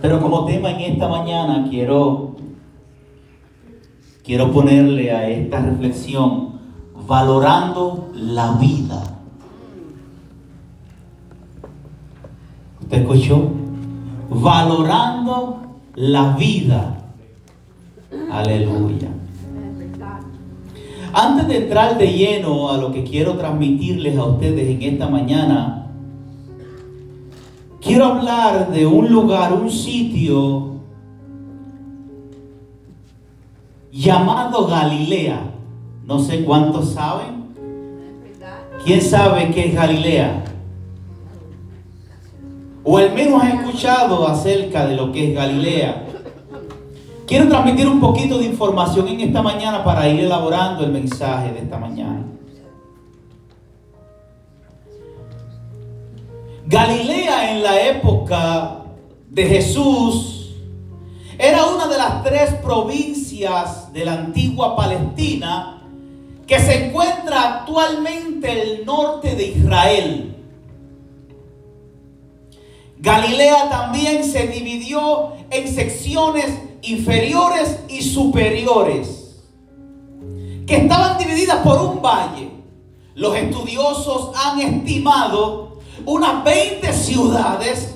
Pero como tema en esta mañana quiero, quiero ponerle a esta reflexión valorando la vida. ¿Usted escuchó? Valorando la vida. Aleluya. Antes de entrar de lleno a lo que quiero transmitirles a ustedes en esta mañana, quiero hablar de un lugar, un sitio llamado Galilea. No sé cuántos saben. ¿Quién sabe qué es Galilea? O al menos ha escuchado acerca de lo que es Galilea. Quiero transmitir un poquito de información en esta mañana para ir elaborando el mensaje de esta mañana. Galilea en la época de Jesús era una de las tres provincias de la antigua Palestina que se encuentra actualmente el norte de Israel. Galilea también se dividió en secciones inferiores y superiores, que estaban divididas por un valle. Los estudiosos han estimado unas 20 ciudades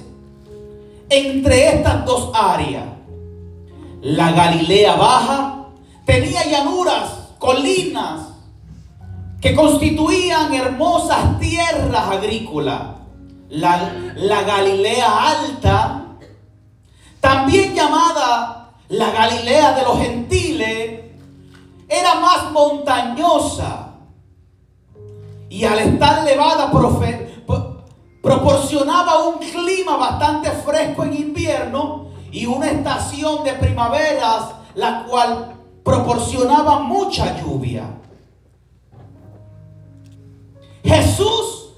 entre estas dos áreas. La Galilea Baja tenía llanuras, colinas, que constituían hermosas tierras agrícolas. La, la Galilea Alta, también llamada la Galilea de los gentiles, era más montañosa y al estar elevada proporcionaba un clima bastante fresco en invierno y una estación de primaveras la cual proporcionaba mucha lluvia. Jesús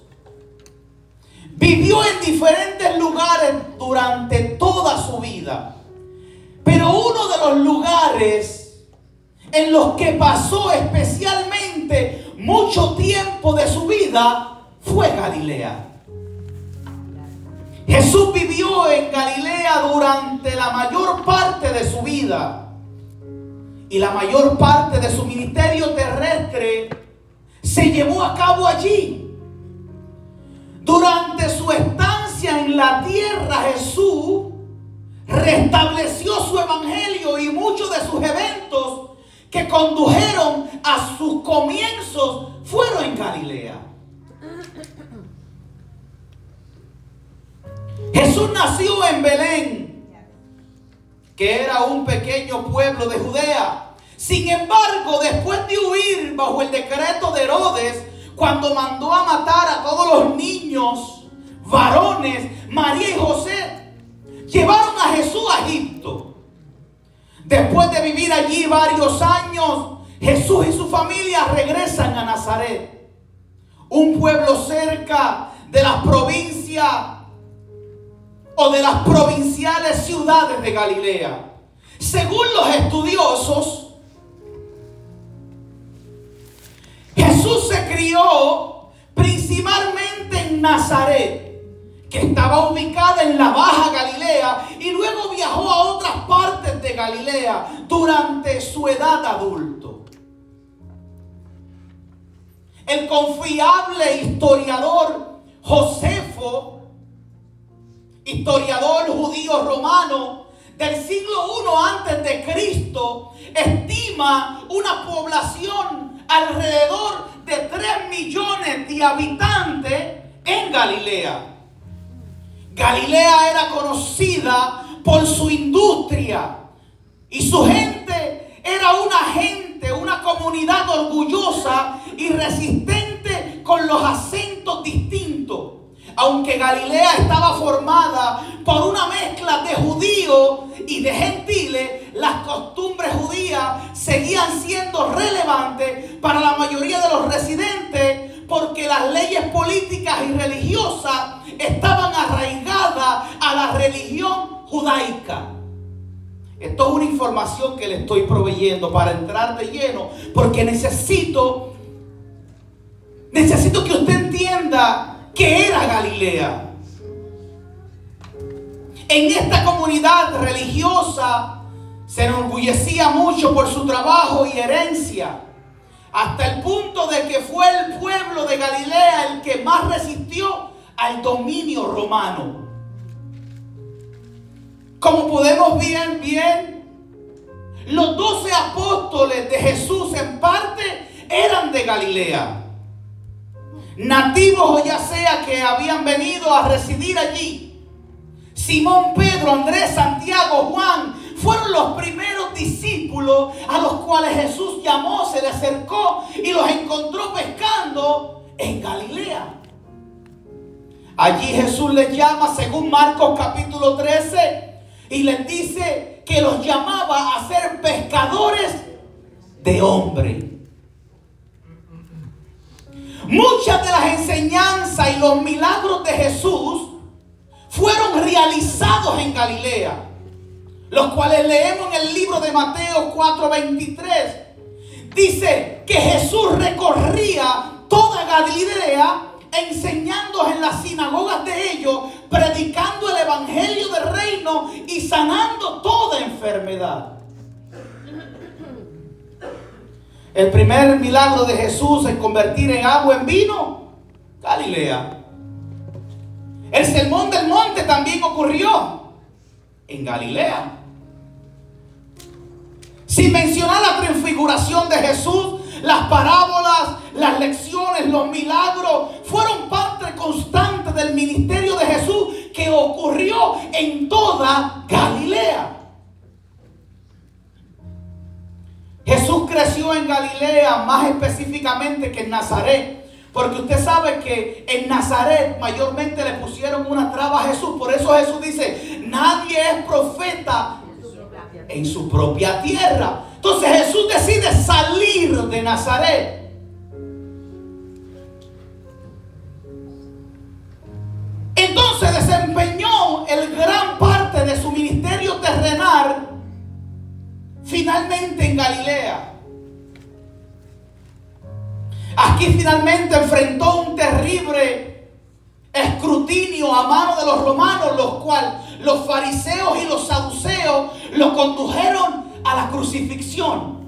vivió en diferentes lugares durante toda su vida, pero uno de los lugares en los que pasó especialmente mucho tiempo de su vida fue Galilea. Jesús vivió en Galilea durante la mayor parte de su vida y la mayor parte de su ministerio terrestre se llevó a cabo allí. Durante su estancia en la tierra Jesús restableció su evangelio y muchos de sus eventos que condujeron a sus comienzos fueron en Galilea. Nació en Belén, que era un pequeño pueblo de Judea. Sin embargo, después de huir bajo el decreto de Herodes, cuando mandó a matar a todos los niños, varones, María y José, llevaron a Jesús a Egipto. Después de vivir allí varios años, Jesús y su familia regresan a Nazaret, un pueblo cerca de las provincias de las provinciales ciudades de Galilea. Según los estudiosos, Jesús se crió principalmente en Nazaret, que estaba ubicada en la Baja Galilea, y luego viajó a otras partes de Galilea durante su edad adulto. El confiable historiador Josefo historiador judío romano del siglo I antes de Cristo, estima una población alrededor de 3 millones de habitantes en Galilea. Galilea era conocida por su industria y su gente era una gente, una comunidad orgullosa y resistente con los acentos distintos aunque Galilea estaba formada por una mezcla de judíos y de gentiles, las costumbres judías seguían siendo relevantes para la mayoría de los residentes porque las leyes políticas y religiosas estaban arraigadas a la religión judaica. Esto es una información que le estoy proveyendo para entrar de lleno, porque necesito, necesito que usted entienda que era Galilea. en esta comunidad religiosa se enorgullecía mucho por su trabajo y herencia, hasta el punto de que fue el pueblo de Galilea el que más resistió al dominio romano. Como podemos ver bien, los doce apóstoles de Jesús en parte eran de Galilea. Nativos o ya sea que habían venido a residir allí. Simón, Pedro, Andrés, Santiago, Juan fueron los primeros discípulos a los cuales Jesús llamó, se le acercó y los encontró pescando en Galilea. Allí Jesús les llama, según Marcos capítulo 13, y les dice que los llamaba a ser pescadores de hombre. Muchas de las enseñanzas y los milagros de Jesús fueron realizados en Galilea, los cuales leemos en el libro de Mateo 4:23. Dice que Jesús recorría toda Galilea enseñando en las sinagogas de ellos, predicando el evangelio del reino y sanando toda enfermedad. El primer milagro de Jesús en convertir en agua en vino, Galilea. El sermón del monte también ocurrió en Galilea. Sin mencionar la prefiguración de Jesús, las parábolas, las lecciones, los milagros fueron parte constante del ministerio de Jesús que ocurrió en toda Galilea. Jesús creció en Galilea, más específicamente que en Nazaret. Porque usted sabe que en Nazaret mayormente le pusieron una traba a Jesús. Por eso Jesús dice, nadie es profeta en su propia tierra. Entonces Jesús decide salir de Nazaret. Entonces desempeñó el gran finalmente en Galilea. Aquí finalmente enfrentó un terrible escrutinio a mano de los romanos, los cuales los fariseos y los saduceos lo condujeron a la crucifixión.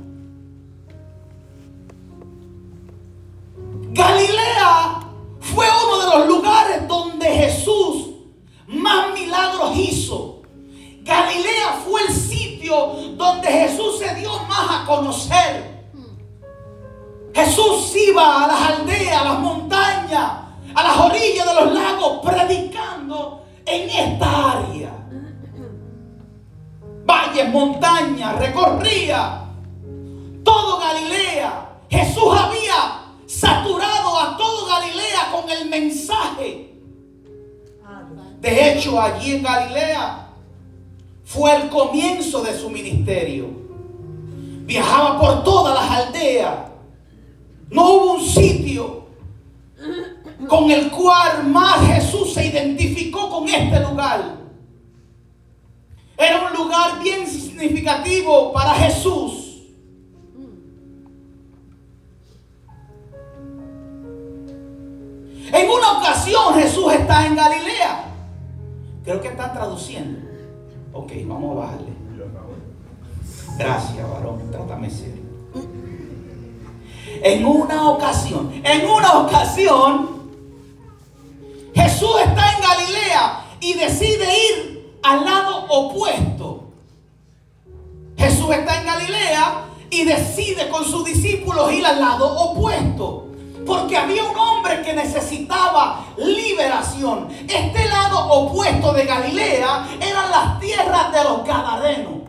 Galilea fue uno de los lugares donde Jesús más milagros hizo. Galilea fue el sitio donde Jesús se dio más a conocer. Jesús iba a las aldeas, a las montañas, a las orillas de los lagos, predicando en esta área. Valles, montañas, recorría todo Galilea. Jesús había saturado a todo Galilea con el mensaje. De hecho, allí en Galilea fue el comienzo de su ministerio. Viajaba por todas las aldeas. No hubo un sitio con el cual más Jesús se identificó con este lugar. Era un lugar bien significativo para Jesús. En una ocasión Jesús está en Galilea. Creo que están traduciendo. Ok, vamos a bajarle. Gracias, varón. Trátame serio. En una ocasión, en una ocasión, Jesús está en Galilea y decide ir al lado opuesto. Jesús está en Galilea y decide con sus discípulos ir al lado opuesto. Porque había un hombre que necesitaba liberación. Este lado opuesto de Galilea eran las tierras de los Gadarenos.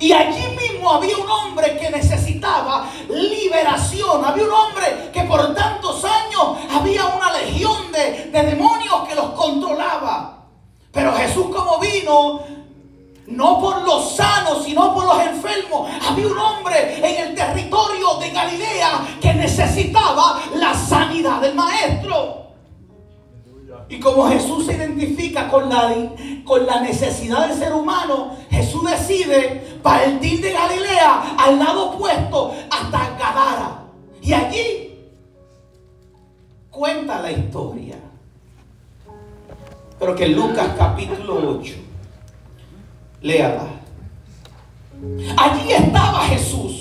Y allí mismo había un hombre que necesitaba liberación. Había un hombre que por tantos años había una legión de, de demonios que los controlaba. Pero Jesús como vino no por los sanos, sino por los enfermos. Había un hombre en el territorio de Galilea que necesitaba la sanidad del maestro. Y como Jesús se identifica con la, con la necesidad del ser humano, Jesús decide partir de Galilea al lado opuesto hasta Gadara. Y allí cuenta la historia. Pero que Lucas capítulo 8 Léala. Allí estaba Jesús.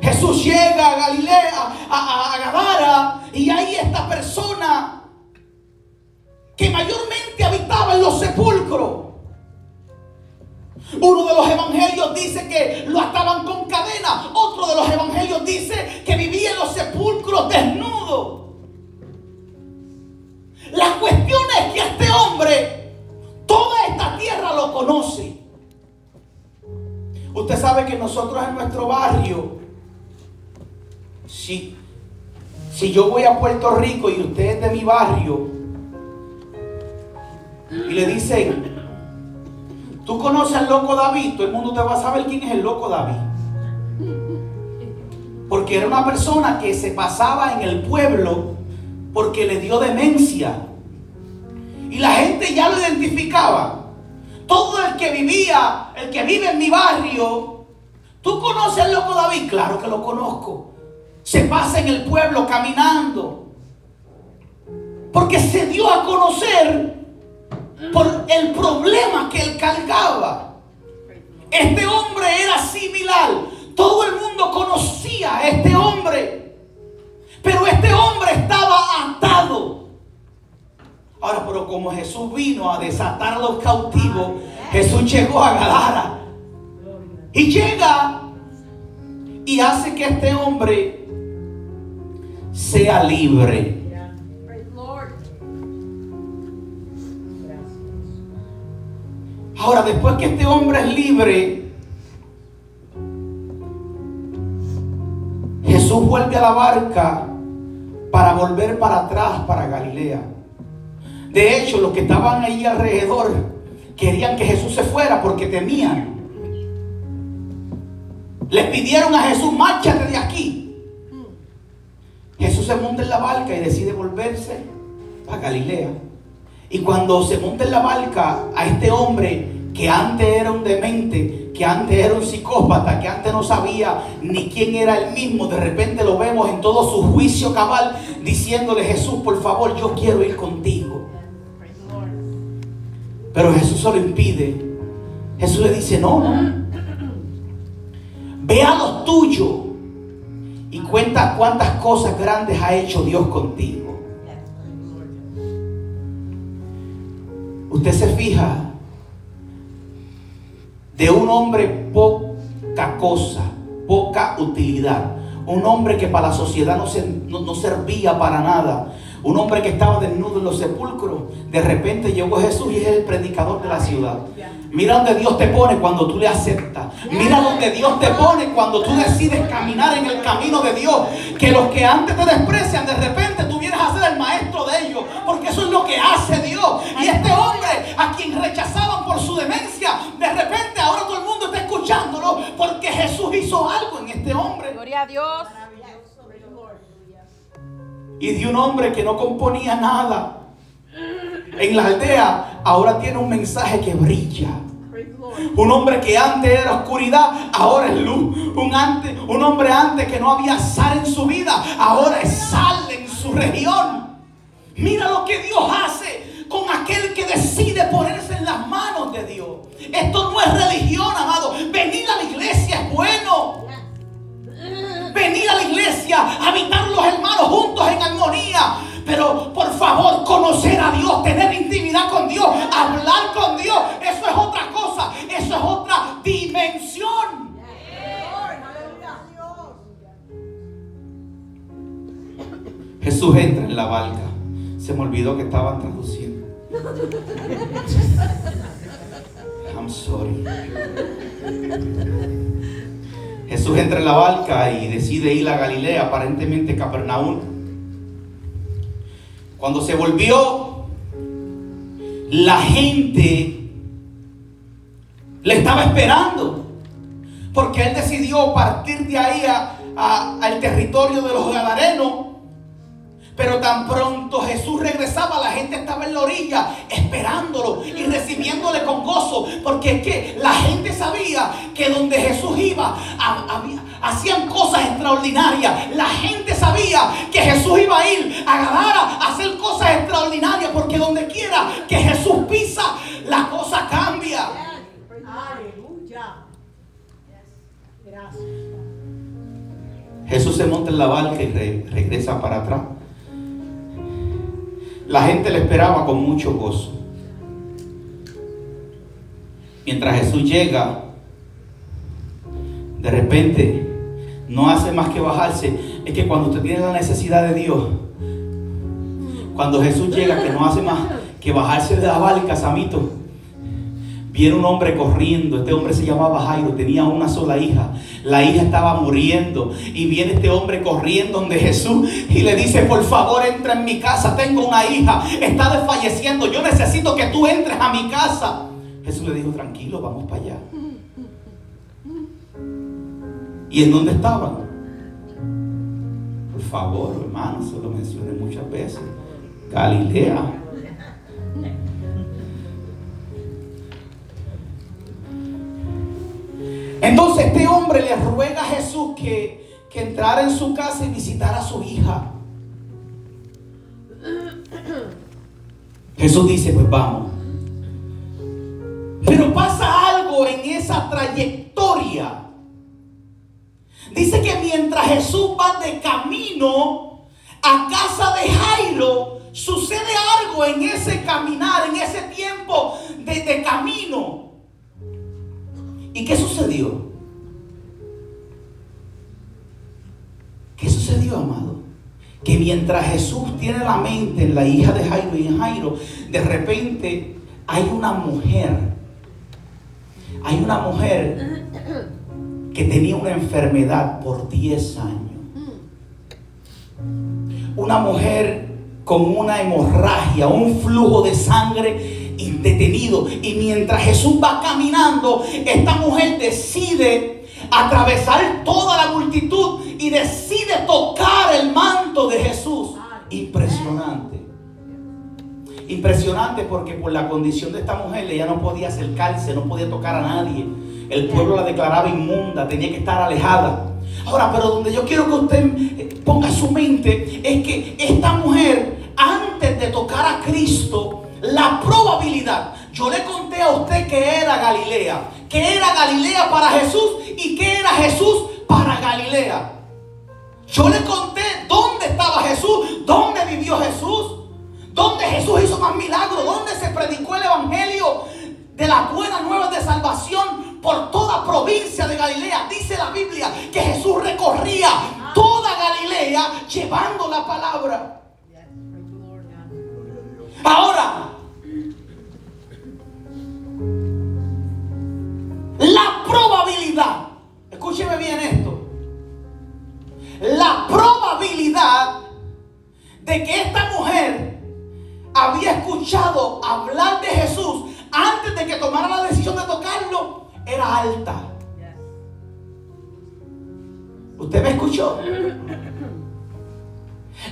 Jesús llega a Galilea, a, a, Gadara, y hay esta persona que mayormente habitaba en los sepulcros. Uno de los evangelios dice que lo ataban con cadena. Otro de los evangelios dice que vivía en los sepulcros desnudo. La cuestión es que este hombre, toda esta tierra lo conoce. Usted sabe que nosotros en nuestro barrio, si, si yo voy a Puerto Rico y usted es de mi barrio, y le dicen, Tú conoces al loco David, todo el mundo te va a saber quién es el loco David. Porque era una persona que se pasaba en el pueblo porque le dio demencia. Y la gente ya lo identificaba. Todo el que vivía, el que vive en mi barrio, ¿tú conoces al loco David? Claro que lo conozco. Se pasa en el pueblo caminando. Porque se dio a conocer por el problema que él cargaba. Este hombre era similar. Todo el mundo conocía a este hombre. Pero este hombre estaba atado. Ahora, pero como Jesús vino a desatar a los cautivos, Jesús llegó a Gadara. Y llega y hace que este hombre sea libre. Ahora, después que este hombre es libre, Jesús vuelve a la barca para volver para atrás, para Galilea. De hecho, los que estaban ahí alrededor querían que Jesús se fuera porque temían. Le pidieron a Jesús, márchate de aquí. Jesús se monta en la barca y decide volverse a Galilea. Y cuando se monta en la barca a este hombre que antes era un demente, que antes era un psicópata, que antes no sabía ni quién era el mismo, de repente lo vemos en todo su juicio cabal diciéndole, Jesús, por favor, yo quiero ir contigo. Pero Jesús se lo impide. Jesús le dice, no, no. Ve a los tuyos y cuenta cuántas cosas grandes ha hecho Dios contigo. Usted se fija de un hombre poca cosa, poca utilidad. Un hombre que para la sociedad no, no, servía para nada. Un hombre que estaba desnudo en los sepulcros. De repente llegó Jesús y es el predicador de la ciudad. Mira donde Dios te pone cuando tú le aceptas. Mira donde Dios te pone cuando tú decides caminar en el camino de Dios. Que los que antes te desprecian, de repente tú vienes a ser el maestro de ellos. Porque eso es lo que hace Dios. Y este hombre a quien rechazaban por su demencia, de repente ahora todo el mundo está escuchándolo porque Jesús hizo algo en este hombre. Gloria a Dios. Y de un hombre que no componía nada en la aldea, ahora tiene un mensaje que brilla. Un hombre que antes era oscuridad, ahora es luz. Un, antes, un hombre antes que no había sal en su vida, ahora es sal en su región. Mira lo que Dios hace con aquel que decide ponerse en las manos de Dios. Esto no es religión, amado. Venir a la iglesia es bueno. Venir a la iglesia, habitar los hermanos juntos en armonía. Pero por favor, conocer a Dios, tener intimidad con Dios, hablar con Dios, eso es otra cosa, eso es otra dimensión. Jesús entra en la barca. Se me olvidó que estaban traduciendo. I'm sorry. Jesús entra en la barca y decide ir a Galilea, aparentemente Capernaum. Cuando se volvió, la gente le estaba esperando. Porque él decidió partir de ahí al territorio de los gadarenos. Pero tan pronto Jesús regresaba, la gente estaba en la orilla esperándolo y recibiéndole con gozo. Porque es que la gente sabía que donde Jesús iba había, hacían cosas extraordinarias. La gente sabía que Jesús iba a ir a Gadara a hacer cosas extraordinarias porque donde quiera que Jesús pisa, la cosa cambia. Jesús se monta en la barca y regresa para atrás. La gente le esperaba con mucho gozo. Mientras Jesús llega, de repente no hace más que bajarse. Es que cuando usted tiene la necesidad de Dios, cuando Jesús llega, que no hace más que bajarse de la barca, Samito, Viene un hombre corriendo, este hombre se llamaba Jairo, tenía una sola hija, la hija estaba muriendo y viene este hombre corriendo donde Jesús y le dice, por favor entra en mi casa, tengo una hija, está desfalleciendo, yo necesito que tú entres a mi casa. Jesús le dijo, tranquilo, vamos para allá. ¿Y en dónde estaban? Por favor, hermano, se lo mencioné muchas veces. Galilea. Entonces este hombre le ruega a Jesús que, que entrara en su casa y visitara a su hija. Jesús dice, pues vamos. Pero pasa algo en esa trayectoria. Dice que mientras Jesús va de camino a casa de Jairo, sucede algo en ese caminar, en ese tiempo de, de camino. ¿Y qué sucedió? ¿Qué sucedió, amado? Que mientras Jesús tiene la mente en la hija de Jairo y Jairo, de repente hay una mujer, hay una mujer que tenía una enfermedad por 10 años. Una mujer con una hemorragia, un flujo de sangre detenido. Y mientras Jesús va caminando, esta mujer decide atravesar toda la multitud y decide tocar el manto de Jesús. Impresionante. Impresionante porque por la condición de esta mujer ella no podía acercarse, no podía tocar a nadie. El pueblo la declaraba inmunda, tenía que estar alejada. Ahora, pero donde yo quiero que usted eh, ponga su mente es que esta mujer, antes de tocar a Cristo, la probabilidad. Yo le conté a usted que era Galilea, que era Galilea para Jesús y que era Jesús para Galilea. Yo le conté dónde estaba Jesús, dónde vivió Jesús, dónde Jesús hizo más milagros, dónde se predicó el evangelio de la buena nueva de salvación por toda provincia de Galilea. Dice la Biblia que Jesús recorría toda Galilea llevando la palabra. Ahora, la probabilidad, escúcheme bien esto, la probabilidad de que esta mujer había escuchado hablar de Jesús antes de que tomara la decisión de tocarlo era alta. ¿Usted me escuchó?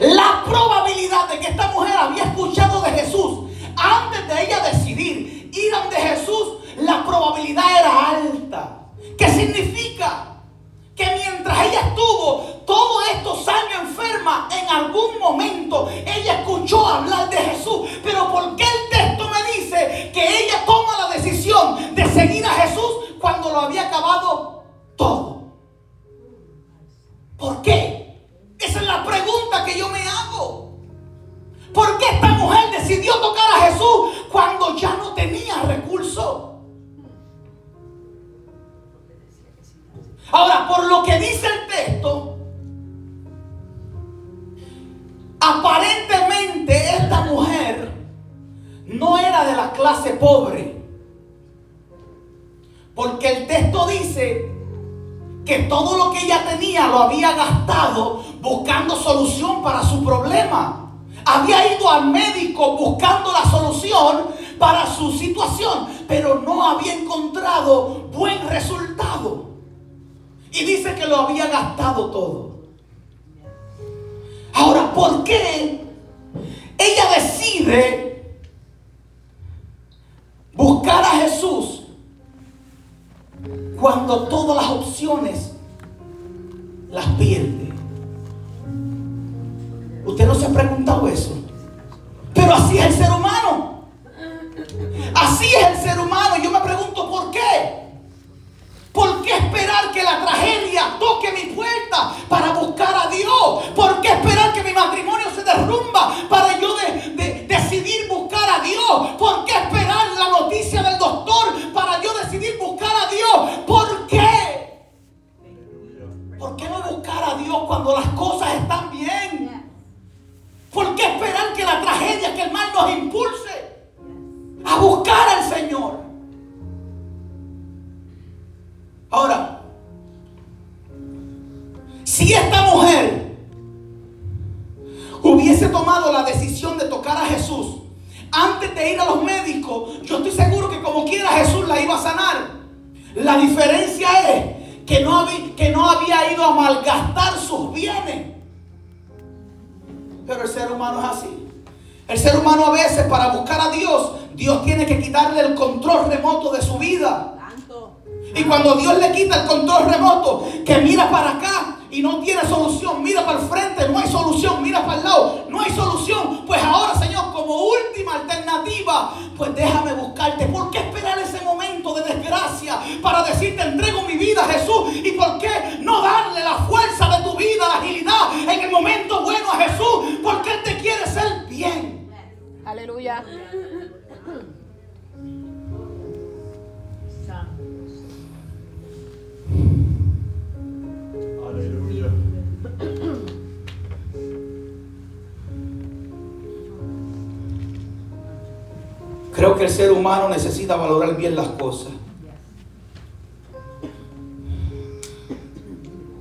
La probabilidad de que esta mujer había escuchado de Jesús antes de ella decidir ir ante Jesús, la probabilidad era alta. ¿Qué significa? Que mientras ella estuvo todos estos años enferma, en algún momento ella escuchó hablar de Jesús. Pero Creo que el ser humano necesita valorar bien las cosas.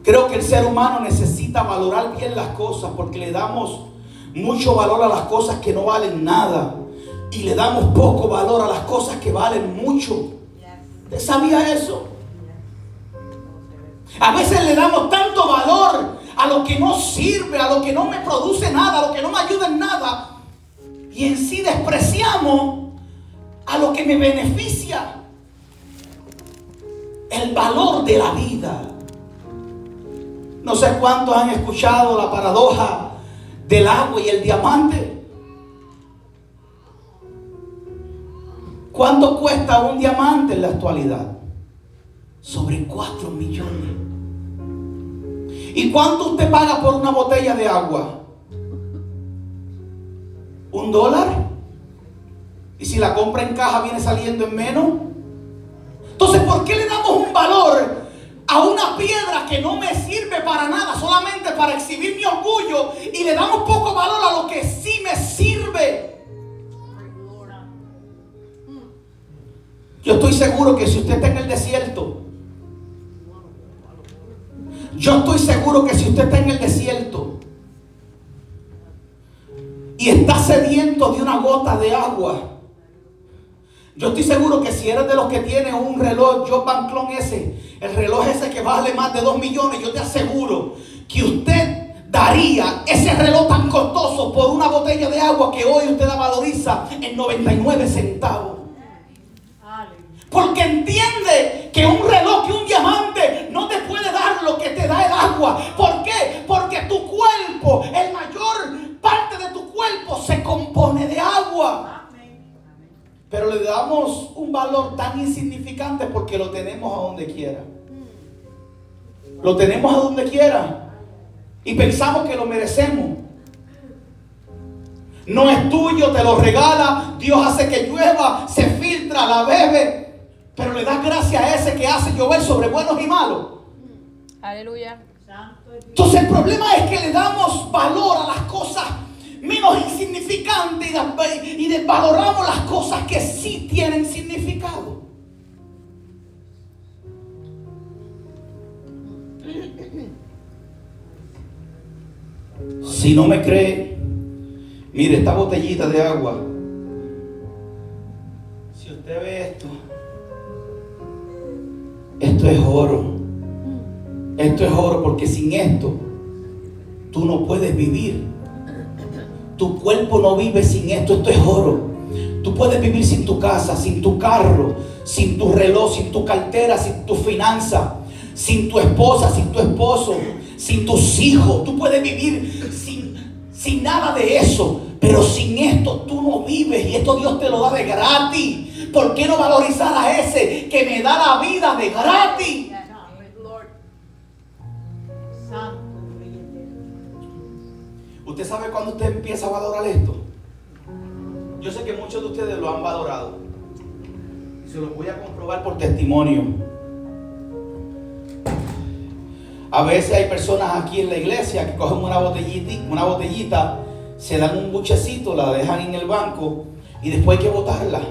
Creo que el ser humano necesita valorar bien las cosas porque le damos mucho valor a las cosas que no valen nada y le damos poco valor a las cosas que valen mucho. ¿Usted sabía eso? A veces le damos tanto valor a lo que no sirve, a lo que no me produce nada, a lo que no me ayuda en nada. Y en sí despreciamos lo que me beneficia. El valor de la vida. No sé cuántos han escuchado la paradoja del agua y el diamante. ¿Cuánto cuesta un diamante en la actualidad? Sobre 4 millones. ¿Y cuánto usted paga por una botella de agua? ¿Un dólar? Y si la compra en caja viene saliendo en menos. Entonces, ¿por qué le damos un valor a una piedra que no me sirve para nada, solamente para exhibir mi orgullo? Y le damos poco valor a lo que sí me sirve. Yo estoy seguro que si usted está en el desierto, yo estoy seguro que si usted está en el desierto y está sediento de una gota de agua, yo estoy seguro que si eres de los que tiene un reloj Joe Van Clon ese, el reloj ese que vale más de 2 millones, yo te aseguro que usted daría ese reloj tan costoso por una botella de agua que hoy usted la valoriza en 99 centavos. Porque entiende que un reloj, que un diamante no te puede dar lo que te da el agua. ¿Por qué? Porque tu cuerpo, el mayor parte de tu cuerpo se compone de agua. Pero le damos un valor tan insignificante porque lo tenemos a donde quiera. Lo tenemos a donde quiera. Y pensamos que lo merecemos. No es tuyo, te lo regala. Dios hace que llueva, se filtra, la bebe. Pero le das gracias a ese que hace llover sobre buenos y malos. Aleluya. Entonces el problema es que le damos valor a las cosas menos insignificantes y, desvaloramos las cosas que sí tienen significado. Si no me cree, mire esta botellita de agua. Si usted ve esto, esto es oro. Esto es oro porque sin esto tú no puedes vivir. Tu cuerpo no vive sin esto. Esto es oro. Tú puedes vivir sin tu casa, sin tu carro, sin tu reloj, sin tu cartera, sin tu finanza, sin tu esposa, sin tu esposo, sin tus hijos. Tú puedes vivir sin, sin nada de eso. Pero sin esto tú no vives y esto Dios te lo da de gratis. ¿Por qué no valorizar a ese que me da la vida de gratis? ¿Usted sabe cuándo usted empieza a valorar esto? Yo sé que muchos de ustedes lo han valorado. Se lo voy a comprobar por testimonio. A veces hay personas aquí en la iglesia que cogen una botellita, una botellita se dan un buchecito, la dejan en el banco y después hay que botarla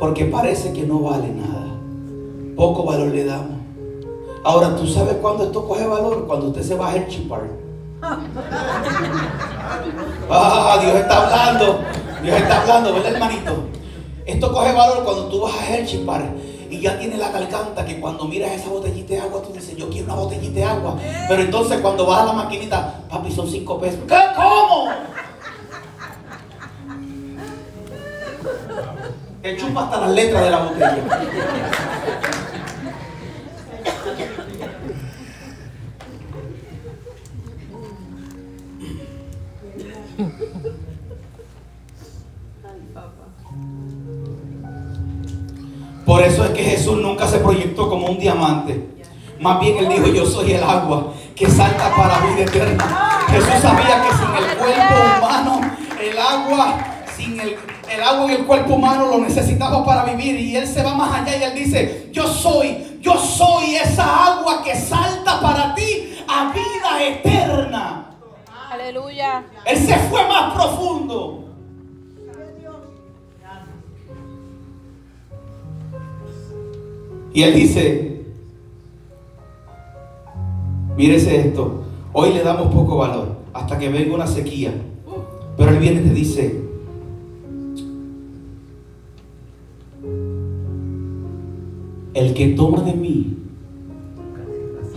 porque parece que no vale nada. Poco valor le damos. Ahora, ¿tú sabes cuándo esto coge valor? Cuando usted se va a chipar. Ah, Dios está hablando. Dios está hablando, ¿verdad, hermanito? Esto coge valor cuando tú vas a Herchipar y ya tienes la garganta que cuando miras esa botellita de agua tú dices, yo quiero una botellita de agua. Pero entonces cuando vas a la maquinita, papi, son cinco pesos. ¿Qué? ¿Cómo? Te chupa hasta las letras de la botella. Jesús nunca se proyectó como un diamante. Más bien él dijo, yo soy el agua que salta para vida eterna. Jesús sabía que sin el cuerpo humano, el agua, sin el, el agua y el cuerpo humano lo necesitaba para vivir. Y él se va más allá y él dice, yo soy, yo soy esa agua que salta para ti a vida eterna. Aleluya. Él se fue más profundo. Y él dice, mírese esto, hoy le damos poco valor hasta que venga una sequía. Pero él viene y te dice, el que toma de mí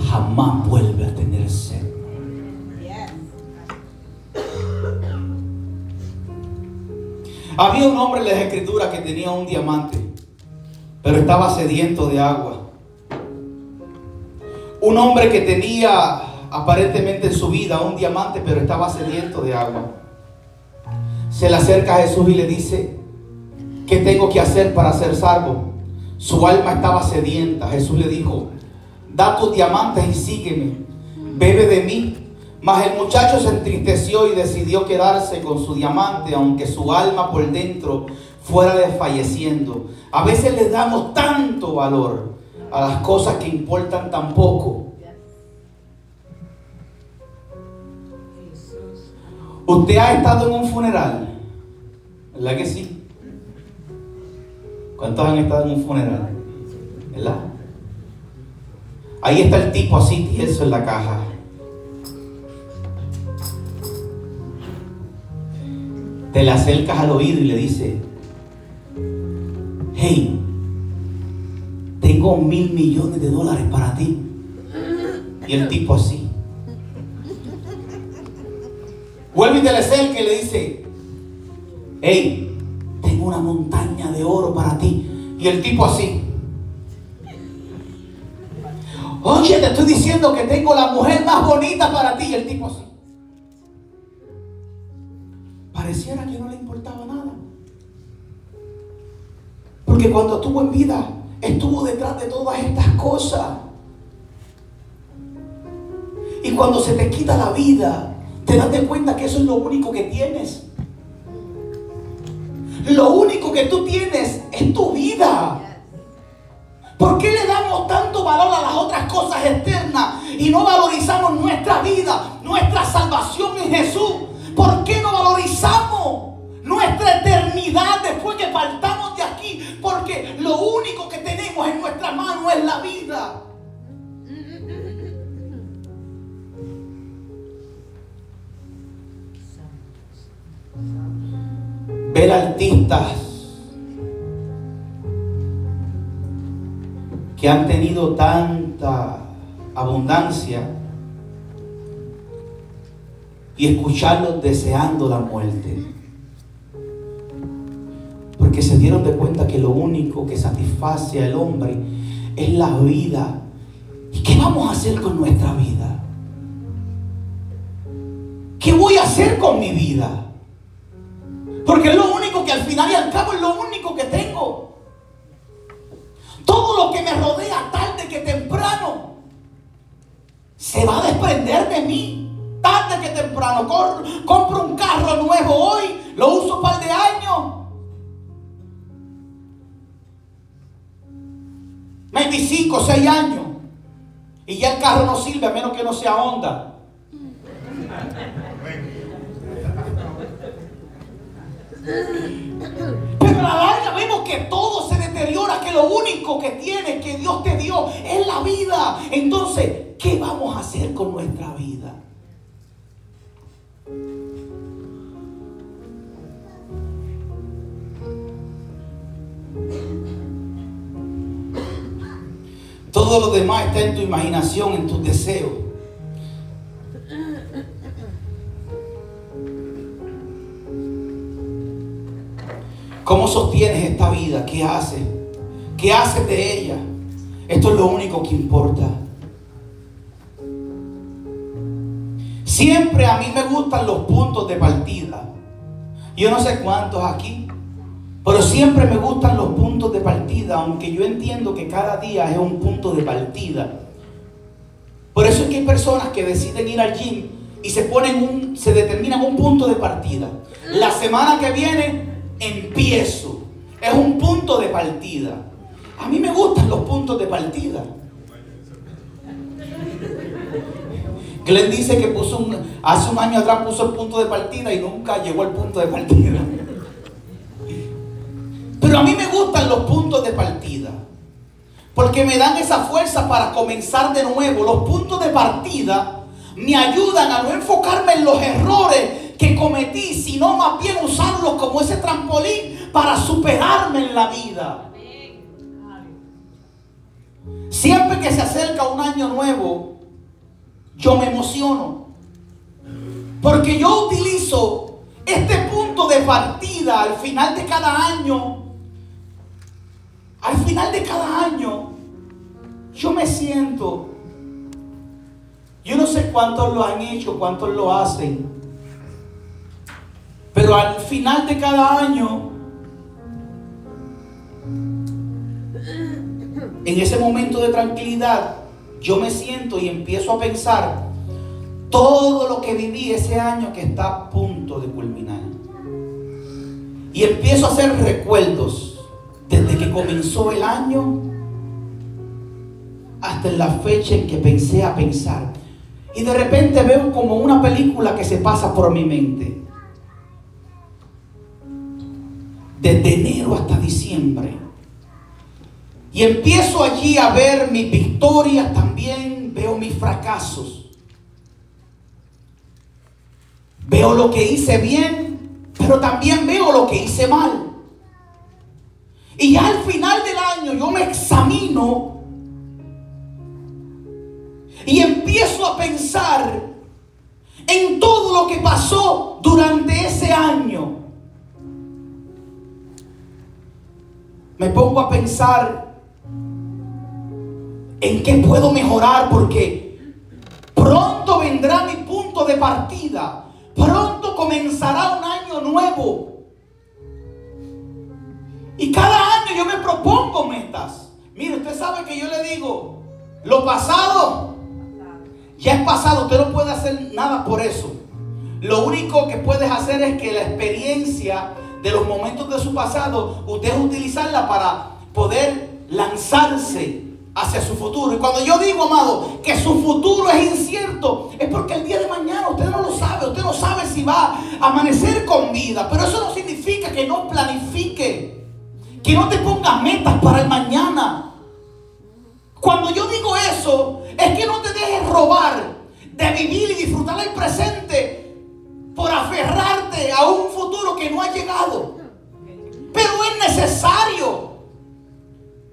jamás vuelve a tener sed. Había un hombre en las escrituras que tenía un diamante, pero estaba sediento de agua. Un hombre que tenía aparentemente en su vida un diamante, pero estaba sediento de agua. Se le acerca a Jesús y le dice, ¿qué tengo que hacer para ser salvo? Su alma estaba sedienta. Jesús le dijo, da tus diamantes y sígueme, bebe de mí. Mas el muchacho se entristeció y decidió quedarse con su diamante, aunque su alma por dentro fuera desfalleciendo. A veces le damos tanto valor a las cosas que importan tan poco. Usted ha estado en un funeral, ¿verdad que sí? ¿Cuántos han estado en un funeral? ¿Verdad? Ahí está el tipo así tieso en la caja. Te le acercas al oído y le dice, hey, tengo mil millones de dólares para ti. Y el tipo así. Vuelve y te le acerca y le dice, hey, tengo una montaña de oro para ti. Y el tipo así. Oye, te estoy diciendo que tengo la mujer más bonita para ti. Y el tipo así. Pareciera que no le importaba. Porque cuando estuvo en vida, estuvo detrás de todas estas cosas. Y cuando se te quita la vida, te das cuenta que eso es lo único que tienes. Lo único que tú tienes es tu vida. ¿Por qué le damos tanto valor a las otras cosas externas y no valorizamos nuestra vida, nuestra salvación en Jesús? ¿Por qué no valorizamos nuestra eternidad después que faltamos? Porque lo único que tenemos en nuestra mano es la vida. ver artistas que han tenido tanta abundancia y escucharlos deseando la muerte. Porque se dieron de cuenta que lo único que satisface al hombre es la vida. ¿Y qué vamos a hacer con nuestra vida? ¿Qué voy a hacer con mi vida? Porque es lo único que al final y al cabo es lo único que tengo. Todo lo que me rodea tarde que temprano se va a desprender de mí. Tarde que temprano. compro un carro nuevo hoy, 25, 6 años. Y ya el carro no sirve a menos que no sea Honda. Pero la larga vemos que todo se deteriora, que lo único que tienes, que Dios te dio, es la vida. Entonces, ¿qué vamos a hacer con nuestra vida? Todo lo demás está en tu imaginación, en tus deseos. ¿Cómo sostienes esta vida? ¿Qué haces? ¿Qué haces de ella? Esto es lo único que importa. Siempre a mí me gustan los puntos de partida. Yo no sé cuántos aquí, pero siempre me gustan los puntos de partida, aunque yo entiendo que cada día es un punto de partida. Por eso es que hay personas que deciden ir al gym y se ponen un, se determinan un punto de partida. La semana que viene empiezo. Es un punto de partida. A mí me gustan los puntos de partida. Glenn dice que puso un, hace un año atrás puso el punto de partida y nunca llegó al punto de partida. A mí me gustan los puntos de partida. Porque me dan esa fuerza para comenzar de nuevo. Los puntos de partida me ayudan a no enfocarme en los errores que cometí, sino más bien usarlos como ese trampolín para superarme en la vida. Siempre que se acerca un año nuevo, yo me emociono. Porque yo utilizo este punto de partida al final de cada año. Al final de cada año, yo me siento. Yo no sé cuántos lo han hecho, cuántos lo hacen. Pero al final de cada año, en ese momento de tranquilidad, yo me siento y empiezo a pensar todo lo que viví ese año que está a punto de culminar. Y empiezo a hacer recuerdos desde que comenzó el año hasta la fecha en que pensé a pensar. Y de repente veo como una película que se pasa por mi mente. desde enero hasta diciembre. Y empiezo allí a ver mis victorias, también veo mis fracasos. Veo lo que hice bien, pero también veo lo que hice mal. Y ya al final del año yo me examino y empiezo a pensar en todo lo que pasó durante ese año. me pongo a pensar en qué puedo mejorar porque pronto vendrá mi punto de partida. Pronto comenzará un año nuevo. Y cada año yo me propongo metas. Mire, usted sabe que yo le digo, lo pasado ya es pasado, usted no puede hacer nada por eso. Lo único que puedes hacer es que la experiencia de los momentos de su pasado, usted utilizarla para poder lanzarse hacia su futuro. Y cuando yo digo, amado, que su futuro es incierto, es porque el día de mañana usted no lo sabe, usted no sabe si va a amanecer con vida, pero eso no significa que no planifique, que no te pongas metas para el mañana. Cuando yo digo eso, es que no te dejes robar de vivir y disfrutar el presente por aferrarte a un futuro que no ha llegado. Pero es necesario,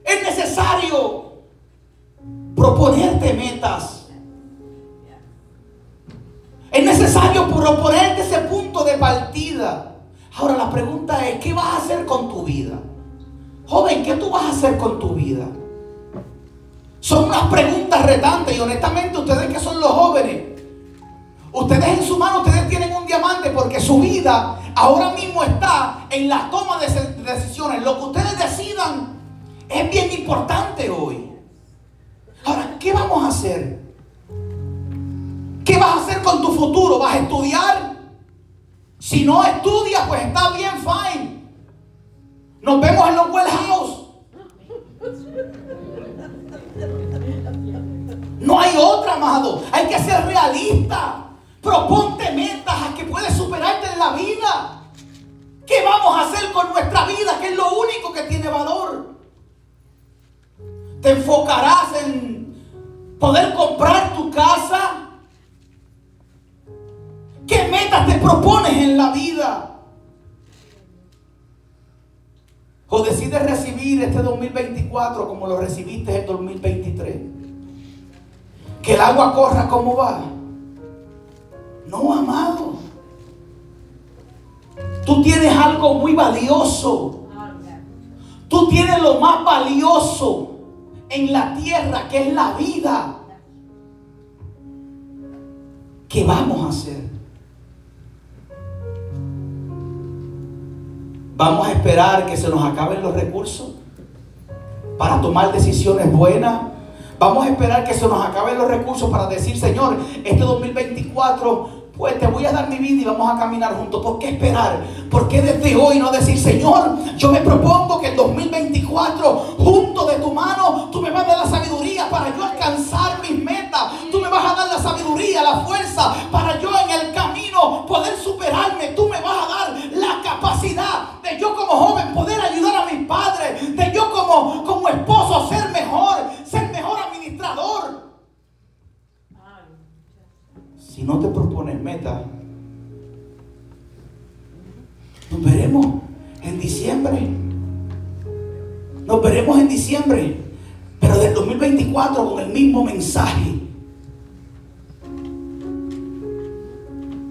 es necesario proponerte metas. Es necesario proponerte ese punto de partida. Ahora la pregunta es, ¿qué vas a hacer con tu vida? Joven, ¿qué tú vas a hacer con tu vida? Son unas preguntas retantes y honestamente ustedes que son los jóvenes, Ustedes en su mano, ustedes tienen un diamante porque su vida ahora mismo está en la toma de decisiones. Lo que ustedes decidan es bien importante hoy. Ahora, ¿qué vamos a hacer? ¿Qué vas a hacer con tu futuro? ¿Vas a estudiar? Si no estudias, pues está bien, fine. Nos vemos en los well house. No hay otra, amado. Hay que ser realista. Proponte metas a que puedes superarte en la vida. ¿Qué vamos a hacer con nuestra vida? Que es lo único que tiene valor. ¿Te enfocarás en poder comprar tu casa? ¿Qué metas te propones en la vida? ¿O decides recibir este 2024 como lo recibiste el 2023? Que el agua corra como va. No, amado. Tú tienes algo muy valioso. Tú tienes lo más valioso en la tierra, que es la vida. ¿Qué vamos a hacer? Vamos a esperar que se nos acaben los recursos para tomar decisiones buenas. Vamos a esperar que se nos acaben los recursos para decir, Señor, este 2024 pues te voy a dar mi vida y vamos a caminar juntos. ¿Por qué esperar? ¿Por qué desde hoy no decir, Señor, yo me propongo que el 2024, junto de tu mano, tú me vas a dar la sabiduría para yo alcanzar mis metas? Tú me vas a dar la sabiduría, la fuerza para yo en el camino poder superarme. Tú me vas a dar la capacidad de yo como joven poder ayudar a mis padres, de yo como, como esposo ser mejor, ser mejor administrador. Si no te propones meta, nos veremos en diciembre. Nos veremos en diciembre, pero del 2024 con el mismo mensaje.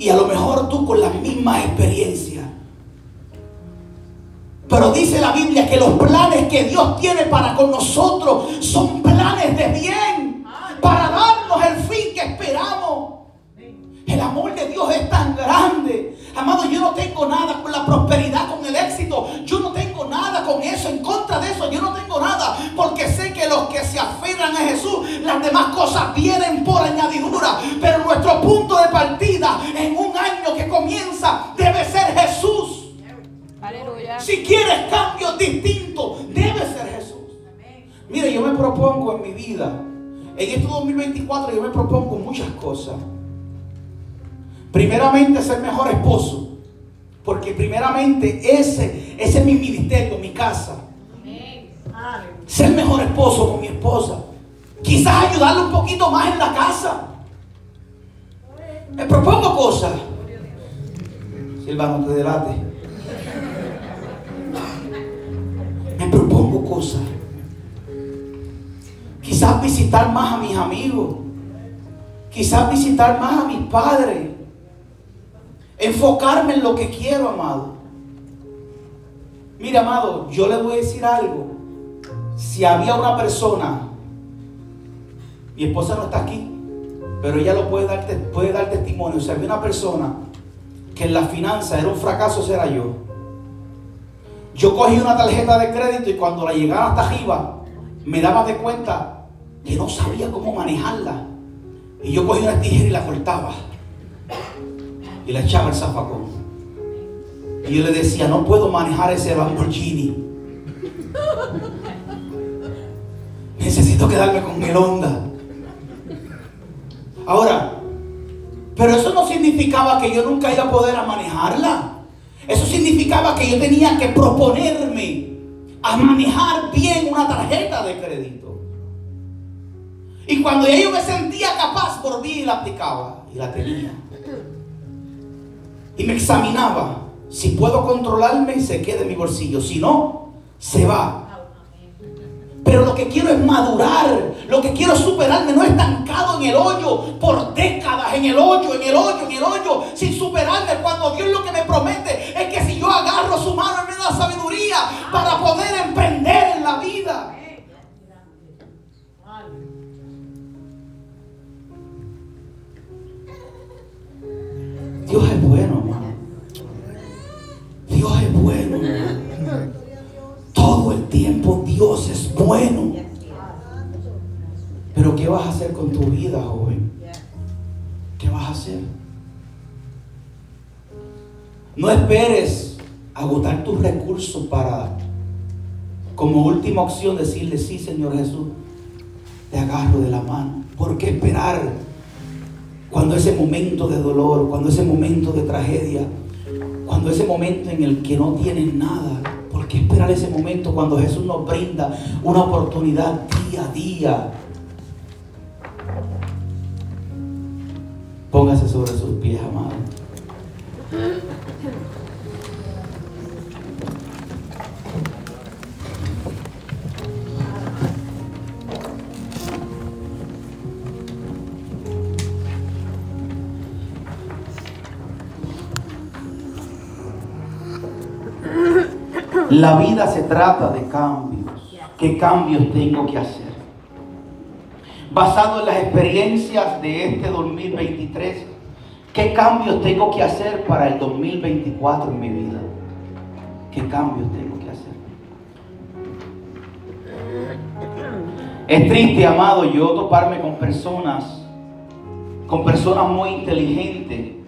Y a lo mejor tú con la misma experiencia. Pero dice la Biblia que los planes que Dios tiene para con nosotros son planes de bien, para darnos el fin que esperamos. El amor de Dios es tan grande. Amado, yo no tengo nada con la prosperidad, con el éxito. Yo no tengo nada con eso, en contra los que se aferran a Jesús, las demás cosas vienen por añadidura. Pero nuestro punto de partida en un año que comienza debe ser Jesús. Aleluya. Si quieres cambios distintos, debe ser Jesús. Mire, yo me propongo en mi vida, en este 2024, yo me propongo muchas cosas. Primeramente ser mejor esposo. Porque primeramente ese, ese es mi ministerio, mi casa. Ser mejor esposo con mi esposa. Quizás ayudarle un poquito más en la casa. Me propongo cosas. Silvano, no te delate. Me propongo cosas. Quizás visitar más a mis amigos. Quizás visitar más a mis padres. Enfocarme en lo que quiero, amado. Mira, amado, yo le voy a decir algo. Si había una persona, mi esposa no está aquí, pero ella lo puede dar, puede dar testimonio. Si había una persona que en la finanza era un fracaso, será yo. Yo cogí una tarjeta de crédito y cuando la llegaba hasta arriba, me daba de cuenta que no sabía cómo manejarla. Y yo cogí una tijera y la cortaba y le echaba el zafacón. Y yo le decía, no puedo manejar ese Lamborghini. Quedarme con el Honda. Ahora, pero eso no significaba que yo nunca iba a poder manejarla. Eso significaba que yo tenía que proponerme a manejar bien una tarjeta de crédito. Y cuando yo me sentía capaz, volví y la aplicaba. Y la tenía y me examinaba. Si puedo controlarme, se queda en mi bolsillo. Si no, se va. Pero lo que quiero es madurar. Lo que quiero es superarme. No estancado en el hoyo por décadas. En el hoyo, en el hoyo, en el hoyo. Sin superarme. Cuando Dios lo que me promete es que si yo agarro su mano, me da sabiduría para poder emprender en la vida. Dios es bueno, hermano. Dios es bueno. El tiempo Dios es bueno. Pero ¿qué vas a hacer con tu vida, joven? ¿Qué vas a hacer? No esperes agotar tus recursos para, como última opción, decirle, sí, Señor Jesús, te agarro de la mano. ¿Por qué esperar? Cuando ese momento de dolor, cuando ese momento de tragedia, cuando ese momento en el que no tienes nada, ¿por qué esperar ese momento cuando Jesús nos brinda una oportunidad día a día? Póngase sobre sus La vida se trata de cambios. ¿Qué cambios tengo que hacer? Basado en las experiencias de este 2023, ¿qué cambios tengo que hacer para el 2024 en mi vida? ¿Qué cambios tengo que hacer? Es triste, amado, yo toparme con personas, con personas muy inteligentes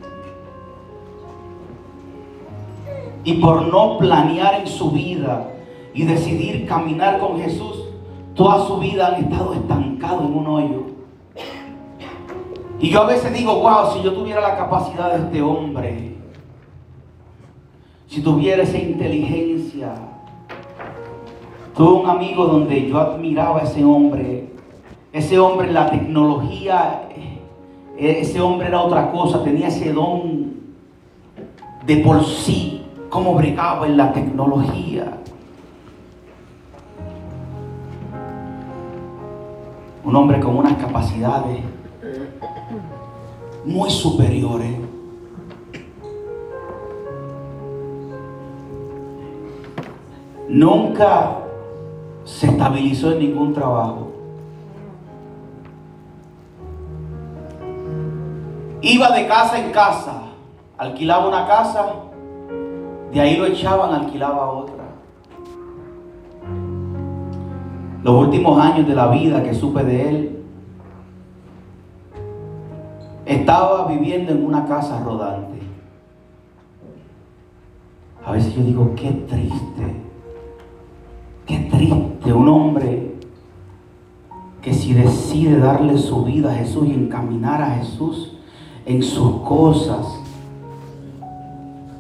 y por no planear en su vida y decidir caminar con Jesús, toda su vida han estado estancados en un hoyo. Y yo a veces digo, wow, si yo tuviera la capacidad de este hombre, si tuviera esa inteligencia, tuve un amigo donde yo admiraba a ese hombre, ese hombre la tecnología, eh, ese hombre era otra cosa, tenía ese don de por sí cómo brigaba en la tecnología. Un hombre con unas capacidades muy superiores. Nunca se estabilizó en ningún trabajo. Iba de casa en casa, alquilaba una casa de ahí lo echaban, alquilaba otra. Los últimos años de la vida que supe de él, estaba viviendo en una casa rodante. A veces yo digo, qué triste, qué triste un hombre que si decide darle su vida a Jesús y encaminar a Jesús en sus cosas,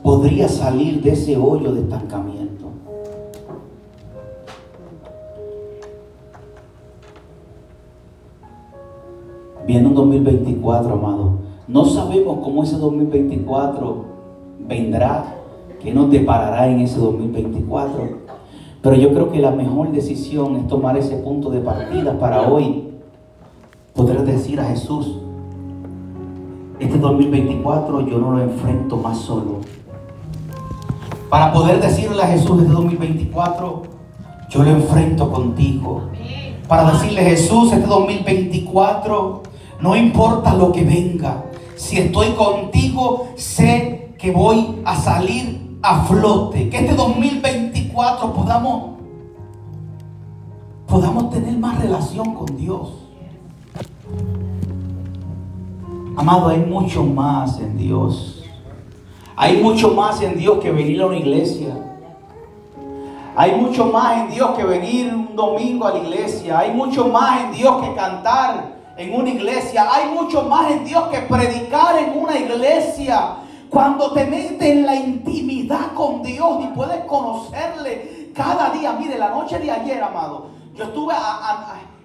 podría salir de ese hoyo de estancamiento. Viene un 2024, amado. No sabemos cómo ese 2024 vendrá, qué nos deparará en ese 2024. Pero yo creo que la mejor decisión es tomar ese punto de partida para hoy poder decir a Jesús, este 2024 yo no lo enfrento más solo para poder decirle a Jesús este 2024, yo lo enfrento contigo. Para decirle Jesús este 2024, no importa lo que venga, si estoy contigo, sé que voy a salir a flote. Que este 2024 podamos, podamos tener más relación con Dios. Amado, hay mucho más en Dios. Hay mucho más en Dios que venir a una iglesia. Hay mucho más en Dios que venir un domingo a la iglesia. Hay mucho más en Dios que cantar en una iglesia. Hay mucho más en Dios que predicar en una iglesia. Cuando te metes en la intimidad con Dios y puedes conocerle cada día. Mire, la noche de ayer, amado, yo estuve,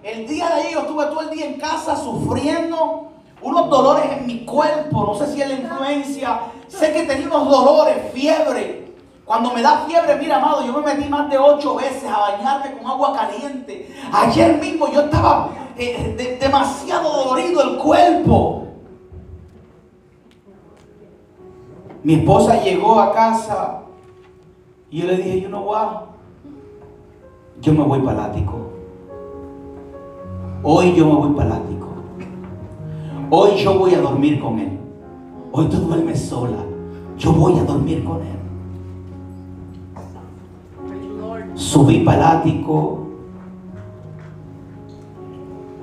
el día de ayer, yo estuve todo el día en casa sufriendo unos dolores en mi cuerpo, no sé si es la influencia, sé que tenía unos dolores, fiebre. Cuando me da fiebre, mira, amado, yo me metí más de ocho veces a bañarte con agua caliente. Ayer mismo yo estaba eh, demasiado dolorido el cuerpo. Mi esposa llegó a casa y yo le dije, yo no voy, yo me voy para Hoy yo me voy para Hoy yo voy a dormir con Él. Hoy tú duermes sola. Yo voy a dormir con Él. Subí para el ático.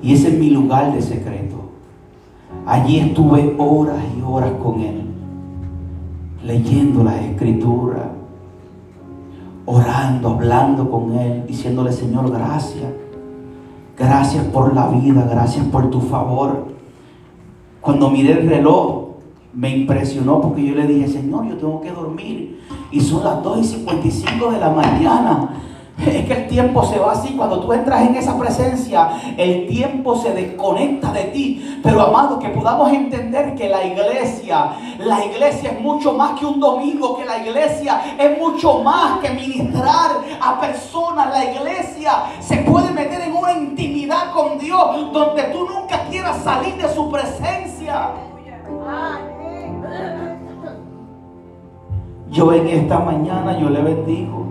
Y ese es mi lugar de secreto. Allí estuve horas y horas con Él. Leyendo las escrituras. Orando, hablando con Él. Diciéndole, Señor, gracias. Gracias por la vida. Gracias por tu favor. Cuando miré el reloj, me impresionó porque yo le dije, Señor, yo tengo que dormir. Y son las 2 y 55 de la mañana. Es que el tiempo se va así. Cuando tú entras en esa presencia, el tiempo se desconecta de ti. Pero amado, que podamos entender que la iglesia, la iglesia es mucho más que un domingo, que la iglesia es mucho más que ministrar a personas. La iglesia se puede meter en una intimidad con Dios donde tú nunca quieras salir de su presencia. Yo en esta mañana yo le bendigo